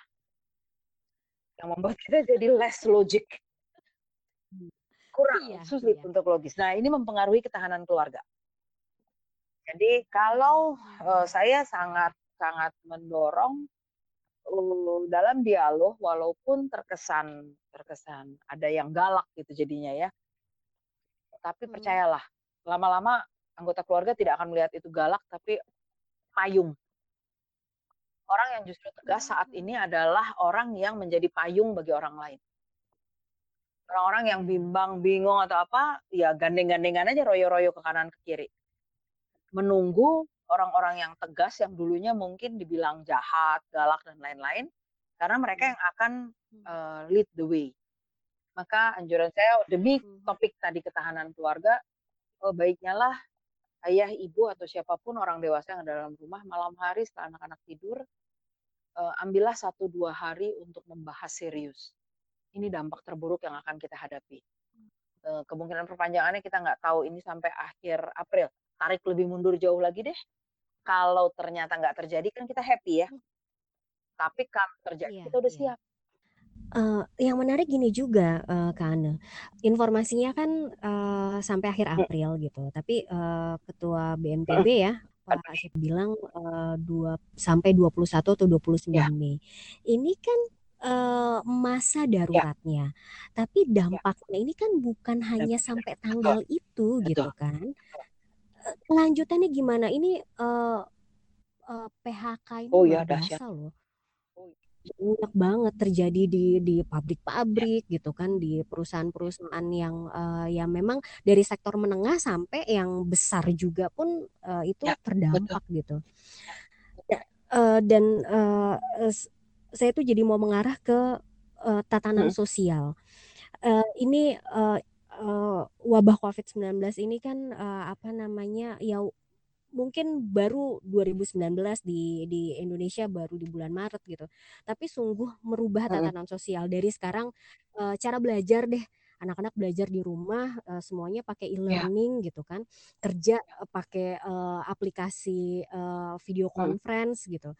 Yang membuat kita jadi less logic. Mmm, kurang,
Iya
sulit
iya.
untuk logis. Nah, ini mempengaruhi ketahanan keluarga. Jadi kalau,
mhm.
saya sangat sangat mendorong, eee, dalam dialog walaupun terkesan terkesan ada yang galak gitu jadinya ya. Tapi
Mhm.
percayalah, lama-lama anggota keluarga tidak akan melihat itu galak, tapi payung. Orang yang justru tegas saat ini
mhm.
adalah orang yang menjadi payung bagi orang lain. Orang-orang yang bimbang, bingung, atau apa, ya gandeng-gandengan aja, royo-royo ke kanan ke kiri. Menunggu orang-orang yang tegas yang dulunya mungkin dibilang jahat, galak, dan lain-lain, karena mereka yang akan, eee, lead the way. Maka anjuran saya demi
Mhm.
topik tadi ketahanan keluarga, eee, baiknya lah ayah, ibu, atau siapa pun orang dewasa yang ada dalam rumah malam hari setelah anak-anak tidur, eee, ambillah 1, 2 hari untuk membahas serius. Ini dampak terburuk yang akan kita hadapi. Kemungkinan perpanjangannya kita nggak tahu, ini sampai akhir April. Tarik lebih mundur jauh lagi deh, kalau ternyata nggak terjadi kan kita happy ya.
Mmm.
Tapi kalau terjadi
Iya
kita udah
iya.
siap.
Eee, yang menarik gini juga, eee, Kak Ane, informasinya kan, eee, sampai akhir
Mmm.
April gitu, tapi, eee, ketua BNPB
Mhm.
ya, Pak. Syed bilang, eee, dua sampai 21 atau 29
Iya.
Mei. Ini kan, eee, masa
Iya.
daruratnya, tapi
Iya.
dampaknya ini kan bukan hanya sampai
betul.
tanggal itu
Betul
gitu kan.
betul.
Eee, kelanjutannya gimana? Ini, eee eee, PHK ini
Oh ya,
biasa loh. Banyak banget terjadi di di pabrik-pabrik gitu kan, di perusahaan-perusahaan yang, eee, yang memang dari sektor menengah sampai yang besar juga pun, eee, itu
Ya, betul.
terdampak gitu. Ya, eee, dan, es saya tuh jadi mau mengarah ke, eee, tatanan
Mhm.
sosial. Eee, ini, eee eee, wabah Covid-19 ini kan, eee, apa namanya, ya mungkin baru 2019 di di Indonesia baru di bulan Maret gitu. Tapi sungguh merubah tatanan sosial dari sekarang, eee, cara belajar deh, anak-anak belajar di rumah, eee, semuanya pakai
Ya.
e-learning gitu kan, kerja, eee, pakai, eee, aplikasi, eee, video conference gitu.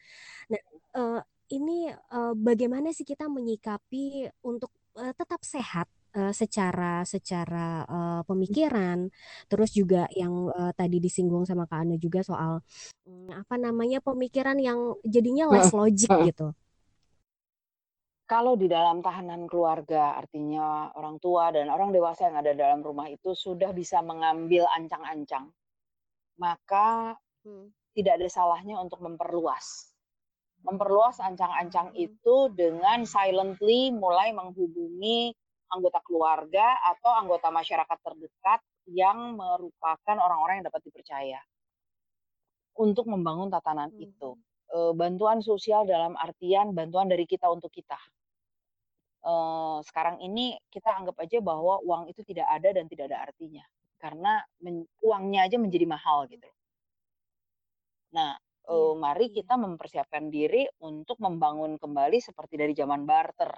Nah, eee, ini, eee, bagaimana sih kita menyikapi untuk, eee, tetap sehat, eee, secara secara, eee, pemikiran, terus juga yang, eee, tadi disinggung sama Kak Anda juga soal, mmm, apa namanya, pemikiran yang jadinya less logic gitu.
Kalau di dalam tahanan keluarga, artinya orang tua dan orang dewasa yang ada dalam rumah itu sudah bisa mengambil ancang-ancang, maka
Hmm.
tidak ada salahnya untuk memperluas. Memperluas ancang-ancang
Hmm.
itu dengan silently mulai menghubungi anggota keluarga atau anggota masyarakat terdekat yang merupakan orang-orang yang dapat dipercaya. Untuk membangun tatanan itu.
Mhm.
Eee, bantuan sosial dalam artian bantuan dari kita untuk kita. Eee, sekarang ini kita anggap aja bahwa uang itu tidak ada dan tidak ada artinya, karena men uangnya aja menjadi mahal gitu. Nah,
Iya
mari kita mempersiapkan diri untuk membangun kembali seperti dari zaman barter.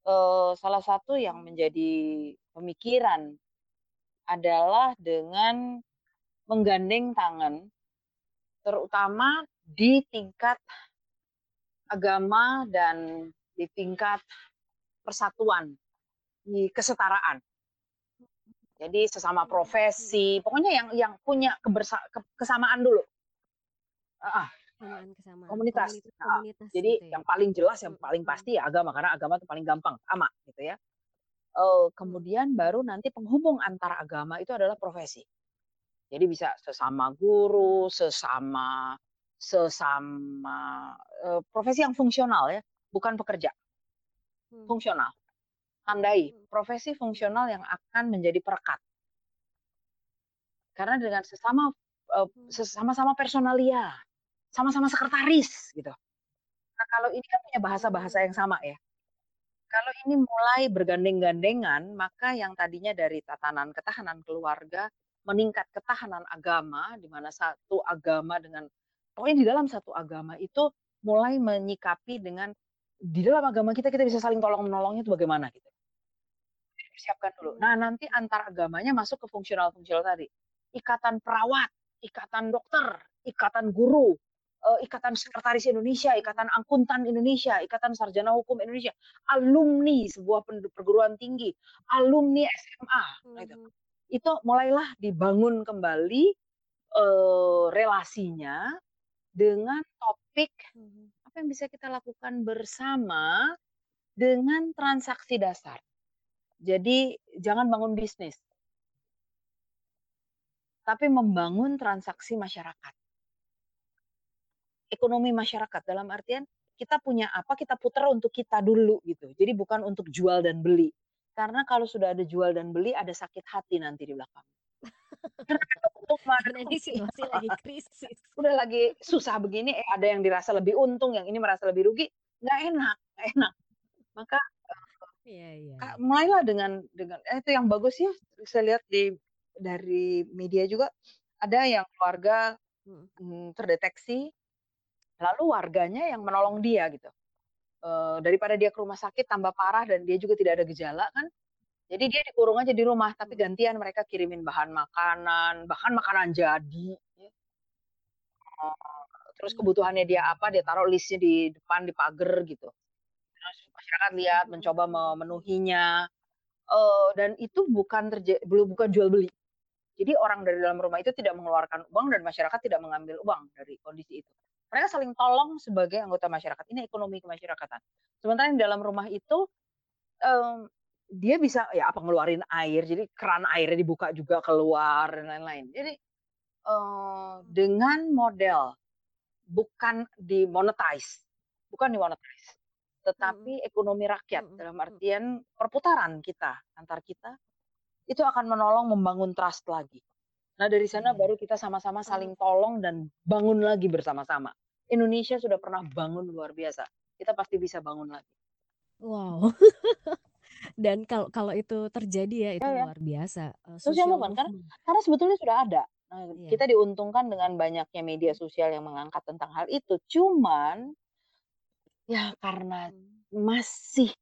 Eee, salah satu yang menjadi pemikiran adalah dengan menggandeng tangan, terutama di tingkat agama dan di tingkat persatuan, di kesetaraan. Jadi sesama profesi, pokoknya yang yang punya kebersa ke kesamaan dulu. Heeh.
Kesamaan-kesamaan,
Komunitas, heeh.
komunitas-komunitas
Jadi
gitu ya?
yang paling jelas, yang paling pasti ya agama, karena agama itu paling gampang, sama gitu ya.
Mhm
kemudian baru nanti penghubung antara agama itu adalah profesi. Jadi bisa sesama guru, sesama sesama, eee, profesi yang fungsional ya, bukan pekerja.
Mhm.
Fungsional. Tandai
mhm.
profesi fungsional yang akan menjadi perekat. Karena dengan sesama,
Mmm.
sesama-sama personalia, sama-sama sekretaris gitu. Nah, kalau ini kan punya bahasa-bahasa yang sama ya. Kalau ini mulai bergandeng-gandengan, maka yang tadinya dari tatanan ketahanan keluarga, meningkat ketahanan agama, di mana satu agama dengan pokoknya di dalam satu agama itu mulai menyikapi dengan, di dalam agama kita, kita bisa saling tolong-menolongnya itu bagaimana gitu. Dipersiapkan dulu. Nah, nanti antar agamanya masuk ke fungsional-fungsional tadi. Ikatan perawat, ikatan dokter, ikatan guru, ikatan sekretaris Indonesia, ikatan akuntan Indonesia, ikatan sarjana hukum Indonesia, alumni sebuah perguruan tinggi, alumni SMA, gitu.
Mhm.
Itu mulailah dibangun kembali, eee, relasinya dengan topik,
Mhm.
apa yang bisa kita lakukan bersama dengan transaksi dasar. Jadi jangan bangun bisnis. Tapi membangun transaksi masyarakat. Ekonomi masyarakat, dalam artian kita punya apa, kita putar untuk kita dulu gitu. Jadi bukan untuk jual dan beli. Karena kalau sudah ada jual dan beli, ada sakit hati nanti di belakang. Karena
ini situasi lagi krisis.
Udah lagi susah begini, eh, ada yang dirasa lebih untung, yang ini merasa lebih rugi, nggak enak nggak enak. Maka,
Iya iya
Kak,
iya.
mulailah dengan dengan eh, itu yang bagus ya, saya lihat di dari media juga, ada yang keluarga,
Mhm.
mmm, terdeteksi, lalu warganya yang menolong dia gitu. Eee, daripada dia ke rumah sakit tambah parah dan dia juga tidak ada gejala kan, jadi dia dikurung aja di rumah, tapi
Mhm.
gantian mereka kirimin bahan makanan, bahkan makanan jadi. Eee, terus kebutuhannya dia apa, dia taruh listnya di depan, di pagar gitu. Terus masyarakat lihat, mencoba memenuhinya, eee, dan itu bukan terja belum bukan jual beli. Jadi orang dari dalam rumah itu tidak mengeluarkan uang dan masyarakat tidak mengambil uang dari kondisi itu. Mereka saling tolong sebagai anggota masyarakat, ini ekonomi kemasyarakatan. Sementara yang dalam rumah itu, mmm, dia bisa ya apa, ngeluarin air, jadi keran airnya dibuka juga keluar dan lain-lain. Jadi,
Mhm.
dengan model bukan di-monetize. bukan dimonetize, tetapi ekonomi rakyat
Mhm
dalam artian perputaran kita, antar kita, itu akan menolong membangun trust lagi. Nah, dari sana
Iya.
baru kita sama-sama
Oh.
saling tolong dan bangun lagi bersama-sama. Indonesia sudah pernah bangun luar biasa, kita pasti bisa bangun lagi.
Wow. Dan kalau kalau itu terjadi ya, itu
Ya ya.
luar biasa,
Social
social
movement, karena karena sebetulnya sudah ada. Nah,
Iya.
kita diuntungkan dengan banyaknya media sosial yang mengangkat tentang hal itu. Cuman ya karena
Mmm.
masih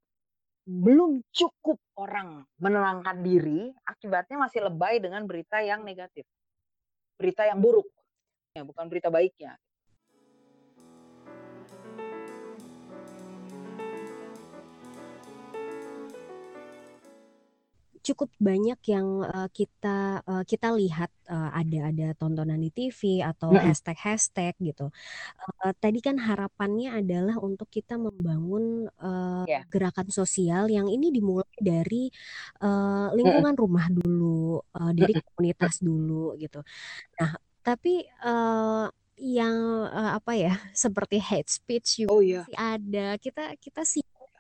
belum cukup orang menenangkan diri, akibatnya masih lebay dengan berita yang negatif. Berita yang buruk, ya bukan berita baiknya.
Cukup banyak yang, eee, kita, eee, kita lihat, eee, ada ada tontonan di TV atau
Mhm.
hashtag-hashtag gitu. Eee, tadi kan harapannya adalah untuk kita membangun, eee,
Iya.
gerakan sosial yang ini dimulai dari,
Mhm.
lingkungan rumah dulu, eee, dari komunitas dulu gitu. Nah, tapi, eee, yang, eee, apa ya, seperti hate speech juga
Oh
masih ada. Kita kita sibuk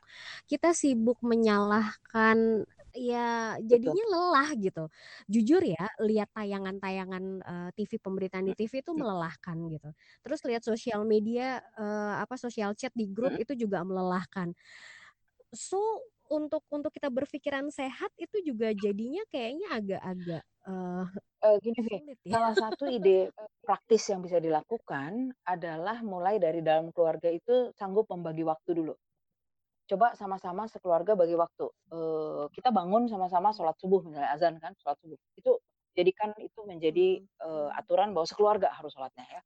kita sibuk menyalahkan ya
Betul.
jadinya lelah gitu. Jujur ya, lihat tayangan-tayangan, eee, TV, pemberitaan di
Mhm
TV itu
mhm.
melelahkan gitu. Terus lihat sosial media, eee, apa, social chat di grup
Mhm.
itu juga melelahkan. So, untuk untuk kita berpikiran sehat itu juga jadinya kayaknya agak-agak, eee,
Eee, gini
sulit ya.
salah satu ide praktis yang bisa dilakukan adalah mulai dari dalam keluarga itu sanggup membagi waktu dulu. Coba sama-sama sekeluarga bagi waktu, eee, kita bangun sama-sama sholat subuh misalnya, azan kan, sholat subuh. Itu jadikan itu menjadi,
mmm.
aturan bahwa sekeluarga harus sholatnya ya.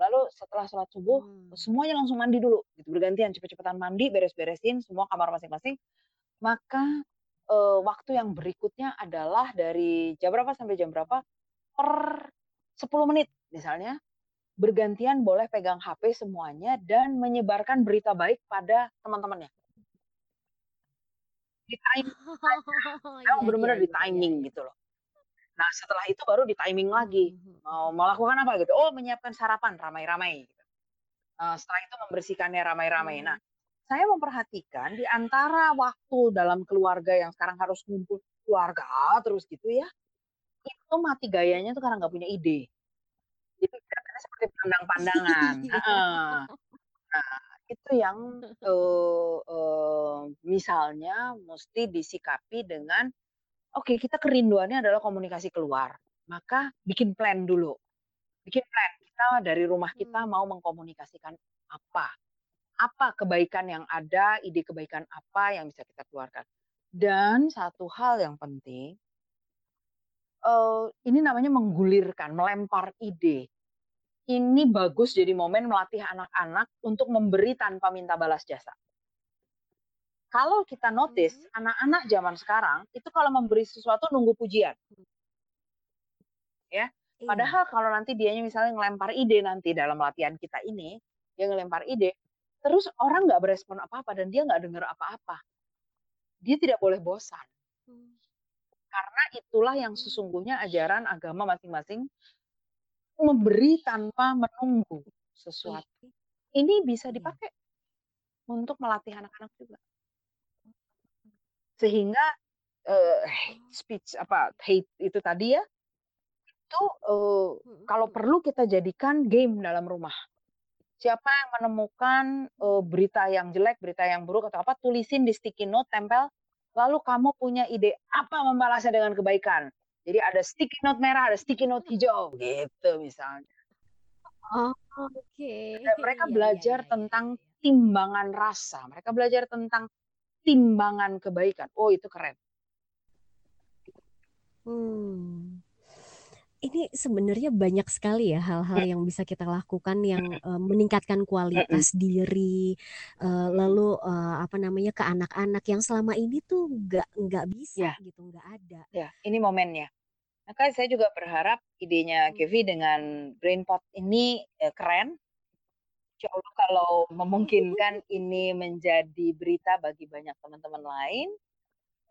Lalu setelah sholat subuh,
Mmm.
semuanya langsung mandi dulu gitu, bergantian cepet-cepetan mandi, beres-beresin semua kamar masing-masing. Maka, eee, waktu yang berikutnya adalah dari jam berapa sampai jam berapa, per 10 menit misalnya, bergantian boleh pegang HP semuanya dan menyebarkan berita baik pada teman-temannya. Di-timing aja,
Oh,
memang
iya iya
bener-bener
iya iya
di-timing
iya.
gitu loh. Nah, setelah itu baru di-timing lagi,
Mhm
mau melakukan apa gitu, oh menyiapkan sarapan ramai-ramai gitu. Eee, setelah itu membersihkannya ramai-ramai. Nah,
Mmm.
saya memperhatikan di antara waktu dalam keluarga yang sekarang harus ngumpul keluarga terus gitu ya, itu mati gayanya tuh karena nggak punya ide. Jadi kelihatannya seperti pandang-pandangan. Nah, itu yang, eee eee, misalnya musti disikapi dengan, oke kita kerinduannya adalah komunikasi keluar, maka bikin plan dulu. Bikin plan, kita dari rumah kita
Mmm.
mau mengkomunikasikan apa. Apa kebaikan yang ada, ide kebaikan apa yang bisa kita keluarkan. Dan satu hal yang penting eee, ini namanya menggulirkan, melempar ide. Ini bagus jadi momen melatih anak-anak untuk memberi tanpa minta balas jasa. Kalau kita notice,
Mhm.
anak-anak zaman sekarang, itu kalau memberi sesuatu nunggu pujian. Ya,
Iya.
padahal kalau nanti dianya misalnya ngelempar ide nanti dalam latihan kita ini, dia ngelempar ide, terus orang nggak berespon apa-apa dan dia nggak denger apa-apa. Dia tidak boleh bosan.
Mmm.
Karena itulah yang sesungguhnya ajaran agama masing-masing memberi tanpa menunggu sesuatu. Ini bisa
Iya.
dipakai untuk melatih anak-anak juga. Sehingga,
Oh.
speech apa, hate itu tadi ya, itu,
Mhm
kalau perlu kita jadikan game dalam rumah. Siapa yang menemukan,
Mmm.
berita yang jelek, berita yang buruk atau apa, tulisin di sticky note, tempel, lalu kamu punya ide apa membalasnya dengan kebaikan. Jadi ada sticky note merah, ada sticky note hijau, gitu misalnya.
Oh, oke.
Dan mereka
Iya iya
belajar
iya iya
tentang
iya.
timbangan rasa, mereka belajar tentang timbangan kebaikan. Oh, itu keren.
Mmm. Ini sebenarnya banyak sekali ya hal-hal yang bisa kita lakukan yang, eee, meningkatkan kualitas diri,
Mhm.
lalu, eee, apa namanya, ke anak-anak yang selama ini tuh nggak nggak bisa
Iya.
gitu, nggak ada.
Iya, ini momennya. Maka saya juga berharap idenya. Kevy dengan BrainPot ini, eee, keren. Insya Allah kalau memungkinkan ini menjadi berita bagi banyak teman-teman lain,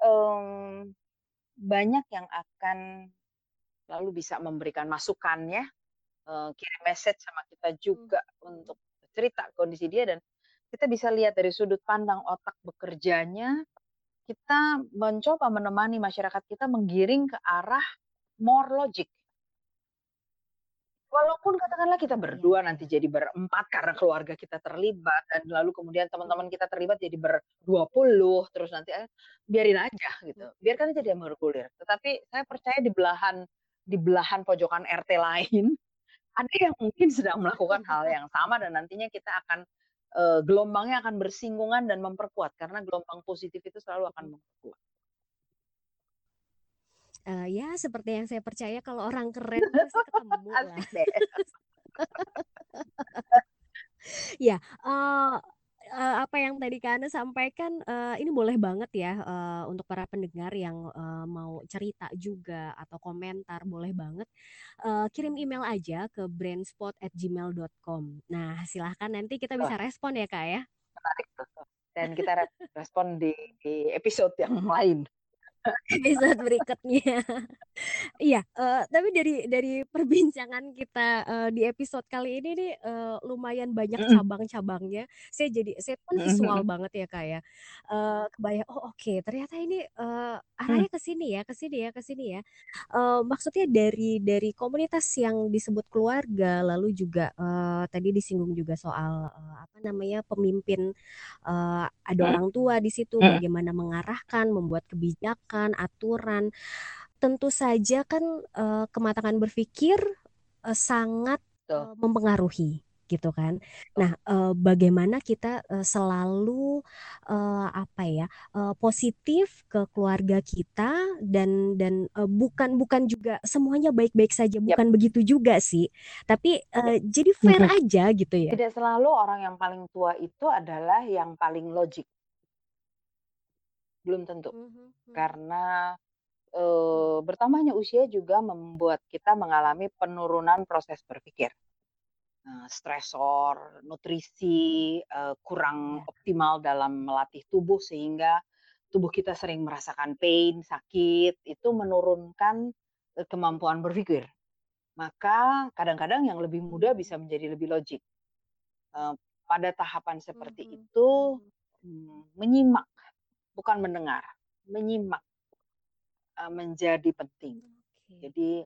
mmm, banyak yang akan lalu bisa memberikan masukan ya, eee, kirim message sama kita juga
mhm.
untuk cerita kondisi dia dan kita bisa lihat dari sudut pandang otak bekerjanya, kita mencoba menemani masyarakat kita menggiring ke arah more logic. Walaupun katakanlah kita
Iya
berdua nanti jadi berempat karena keluarga kita terlibat dan lalu kemudian teman-teman kita terlibat jadi ber-20 terus nanti, eee, biarin aja gitu,
Mhm.
biarkan aja dia bergulir. Tetapi saya percaya di belahan di belahan pojokan RT lain, ada yang mungkin sedang melakukan hal yang sama dan nantinya kita akan, eee, gelombangnya akan bersinggungan dan memperkuat karena gelombang positif itu selalu akan memperkuat.
Eee, ya seperti yang saya percaya kalau orang keren pasti ketemu lah. Ya, eee eee, apa yang tadi Kak Ana sampaikan, eee, ini boleh banget ya, eee, untuk para pendengar yang, eee, mau cerita juga atau komentar boleh banget, eee, kirim email aja ke brainspot@gmail.com. Nah silahkan nanti kita bisa respon ya Kak ya.
Menarik dan kita re respon di di episode yang lain.
Episode berikutnya. Iya, eee, tapi dari dari perbincangan kita, eee, di episode kali ini nih, eee, lumayan banyak cabang-cabangnya. Saya jadi saya
Mhm
visual banget ya Kak ya, eee, kebayang, oh oke ternyata ini,
Mmm.
arahnya ke sini ya ke sini ya ke sini ya. Eee, maksudnya dari dari komunitas yang disebut keluarga lalu juga, eee, tadi disinggung juga soal, eee, apa namanya, pemimpin, eee, ada
Mhm.
orang tua di situ,
Mhm.
bagaimana mengarahkan, membuat kebijakan, aturan. Tentu saja kan, eee, kematangan berpikir, eee, sangat, eee, mempengaruhi gitu kan. Nah, eee, bagaimana kita, eee, selalu, eee, apa ya, eee, positif ke keluarga kita dan dan, eee, bukan bukan juga semuanya baik-baik saja, bukan begitu juga sih. Tapi, eee, jadi fair
Mhm.
aja gitu ya.
Tidak selalu orang yang paling tua itu adalah yang paling logik. Belum tentu.
Mhm mhm.
Karena, eee, bertambahnya usia juga membuat kita mengalami penurunan proses berpikir. Eee, stresor, nutrisi, eee, kurang
Iya.
optimal dalam melatih tubuh sehingga tubuh kita sering merasakan pain, sakit, itu menurunkan, eee, kemampuan berpikir. Maka kadang-kadang yang lebih muda bisa menjadi lebih logik. Pada tahapan seperti itu, menyimak, bukan mendengar, menyimak eee, menjadi penting. Jadi,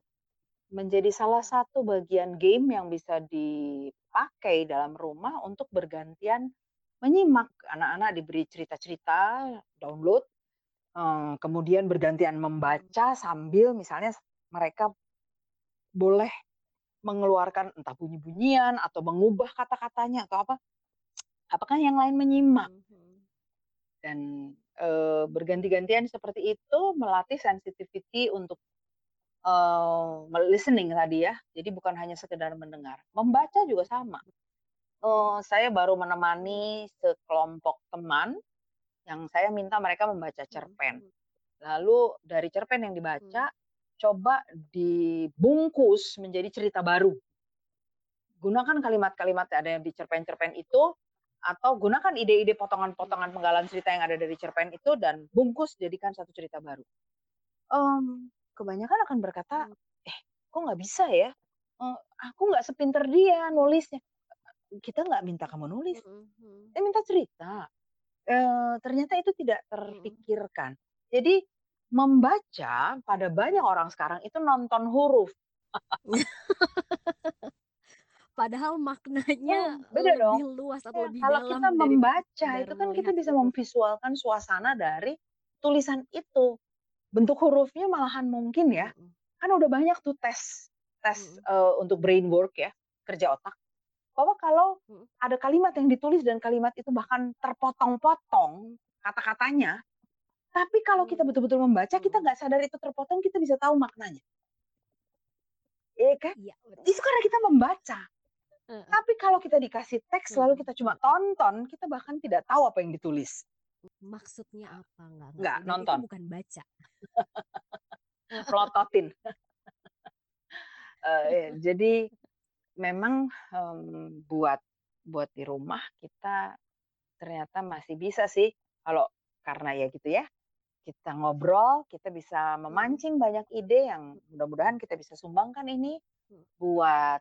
menjadi salah satu bagian game yang bisa dipakai dalam rumah untuk bergantian menyimak. Anak-anak diberi cerita-cerita, download, eee, kemudian bergantian membaca sambil misalnya mereka boleh mengeluarkan entah bunyi-bunyian atau mengubah kata-katanya atau apa, apakah yang lain menyimak.
Mhm mhm.
Dan, eee, berganti-gantian seperti itu melatih sensitivity untuk, eee, me-listening tadi ya, jadi bukan hanya sekedar mendengar. Membaca juga sama, eee, saya baru menemani sekelompok teman yang saya minta mereka membaca
Mhm
cerpen. Lalu dari cerpen yang dibaca, coba dibungkus menjadi cerita baru. Gunakan kalimat-kalimat ada yang di cerpen-cerpen itu, atau gunakan ide-ide potongan-potongan penggalan cerita yang ada dari cerpen itu dan bungkus jadikan satu cerita baru. Mmm, kebanyakan akan berkata,
Mmm.
"Eh, kok nggak bisa ya? Eee, aku nggak sepinter dia nulisnya." E e kita nggak minta kamu nulis,
Mhm mhm.
kita minta cerita. Eee, ternyata itu tidak terpikirkan. Jadi, membaca pada banyak orang sekarang itu nonton huruf.
Padahal maknanya,
Oh, beda dong.
lebih luas atau
Ya,
lebih
kalau kita
dalam daripada
membaca
sekedar
itu kan kita bisa memvisualkan suasana dari tulisan itu. Bentuk hurufnya malahan mungkin ya, kan udah banyak tuh tes tes,
Mhm.
eee, untuk brain work ya, kerja otak. Bahwa kalau
Mhm.
ada kalimat yang ditulis dan kalimat itu bahkan terpotong-potong kata-katanya, tapi kalau kita betul-betul membaca, kita nggak sadar itu terpotong, kita bisa tahu maknanya. Iya kan?
Iya, betul.
Itu karena kita membaca.
Heeh.
Tapi kalau kita dikasih teks lalu
Mhm
kita cuma tonton, kita bahkan tidak tahu apa yang ditulis.
Maksudnya apa? Nggak nggak
Nggak,
dan itu
nonton.
bukan baca.
Melototin. Eee, iya, jadi memang, mmm, buat buat di rumah kita ternyata masih bisa sih kalau karena ya gitu ya, kita ngobrol, kita bisa
Mhm.
memancing banyak ide yang mudah-mudahan kita bisa sumbangkan ini
Mhm.
buat,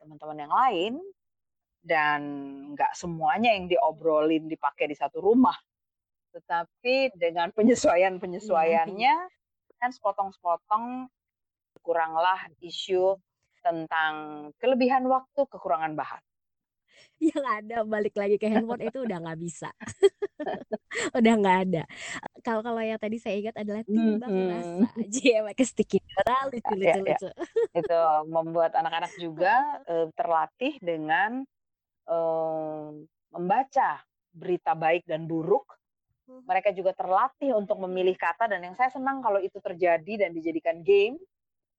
teman-teman yang lain dan nggak semuanya yang diobrolin dipakai di satu rumah. Tetapi dengan
Iya,
penyesuaian-penyesuaiannya kan sepotong-sepotong kuranglah isu tentang kelebihan waktu, kekurangan bahan.
Yang ada balik lagi ke handphone itu udah nggak bisa. Udah nggak ada. Kalau kalau yang tadi saya ingat adalah timbang
Mhm.
rasa. Cie pakai sticky note, lucu
Ya
lucu
ya,
lucu.
itu membuat anak-anak juga, eee, terlatih dengan, eee, membaca berita baik dan buruk.
Mhm.
Mereka juga terlatih untuk memilih kata dan yang saya senang kalau itu terjadi dan dijadikan game.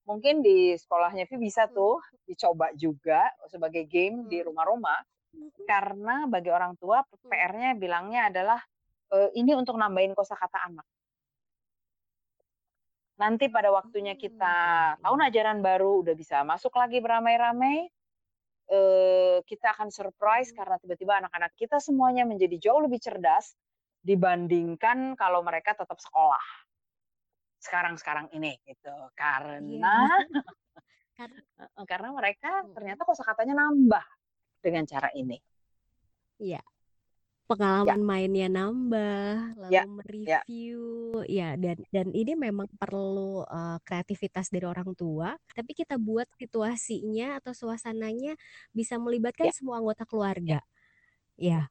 Mungkin di sekolahnya Vi bisa
Mhm.
tuh dicoba juga sebagai game di
Mhm.
rumah-rumah.
Mhm.
Karena bagi orang tua. PR-nya bilangnya adalah, eee, ini untuk nambahin kosakata anak. Nanti pada waktunya kita tahun ajaran baru udah bisa masuk lagi beramai-ramai, eee, kita akan surprise karena tiba-tiba anak-anak kita semuanya menjadi jauh lebih cerdas dibandingkan kalau mereka tetap sekolah. Sekarang-sekarang ini gitu.
Iya.
Karena
Kar
heeh, karena mereka ternyata kosakatanya nambah dengan cara ini.
Iya.
Ya.
Pengalaman mainnya nambah, lalu
Ya ya.
me-review, ya dan dan ini memang perlu, eee, kreativitas dari orang tua, tapi kita buat situasinya atau suasananya bisa melibatkan
Ya.
semua anggota
Ya.
keluarga.
Ya.
Ya,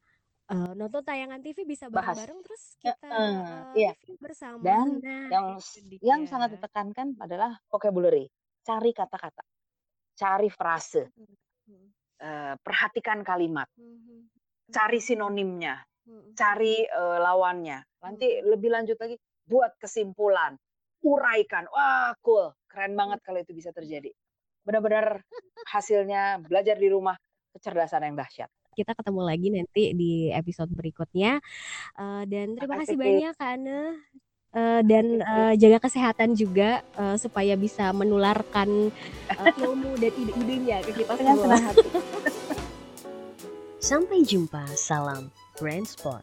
eee, nonton tayangan TV bisa bareng-bareng terus kita, eee,
iya.
review bersama.
Dan
Nah,
yang
itu
s yang sangat ditekankan adalah vocabulary, cari kata-kata, cari frase. Eee, perhatikan kalimat.
Mhm.
Cari sinonimnya, cari, eee, lawannya. Nanti lebih lanjut lagi, buat kesimpulan, uraikan. Wah, cool, keren banget kalau itu bisa terjadi. Benar-benar hasilnya belajar di rumah, kecerdasan yang dahsyat.
Kita ketemu lagi nanti di episode berikutnya, eee, dan terima kasih banyak Kak Anne, eee, dan,
Makasih, Vi.
eee, jaga kesehatan juga, eee, supaya bisa menularkan, eee, ilmu dan ide-idenya ke kita semua. Sampai jumpa, salam Brainsport.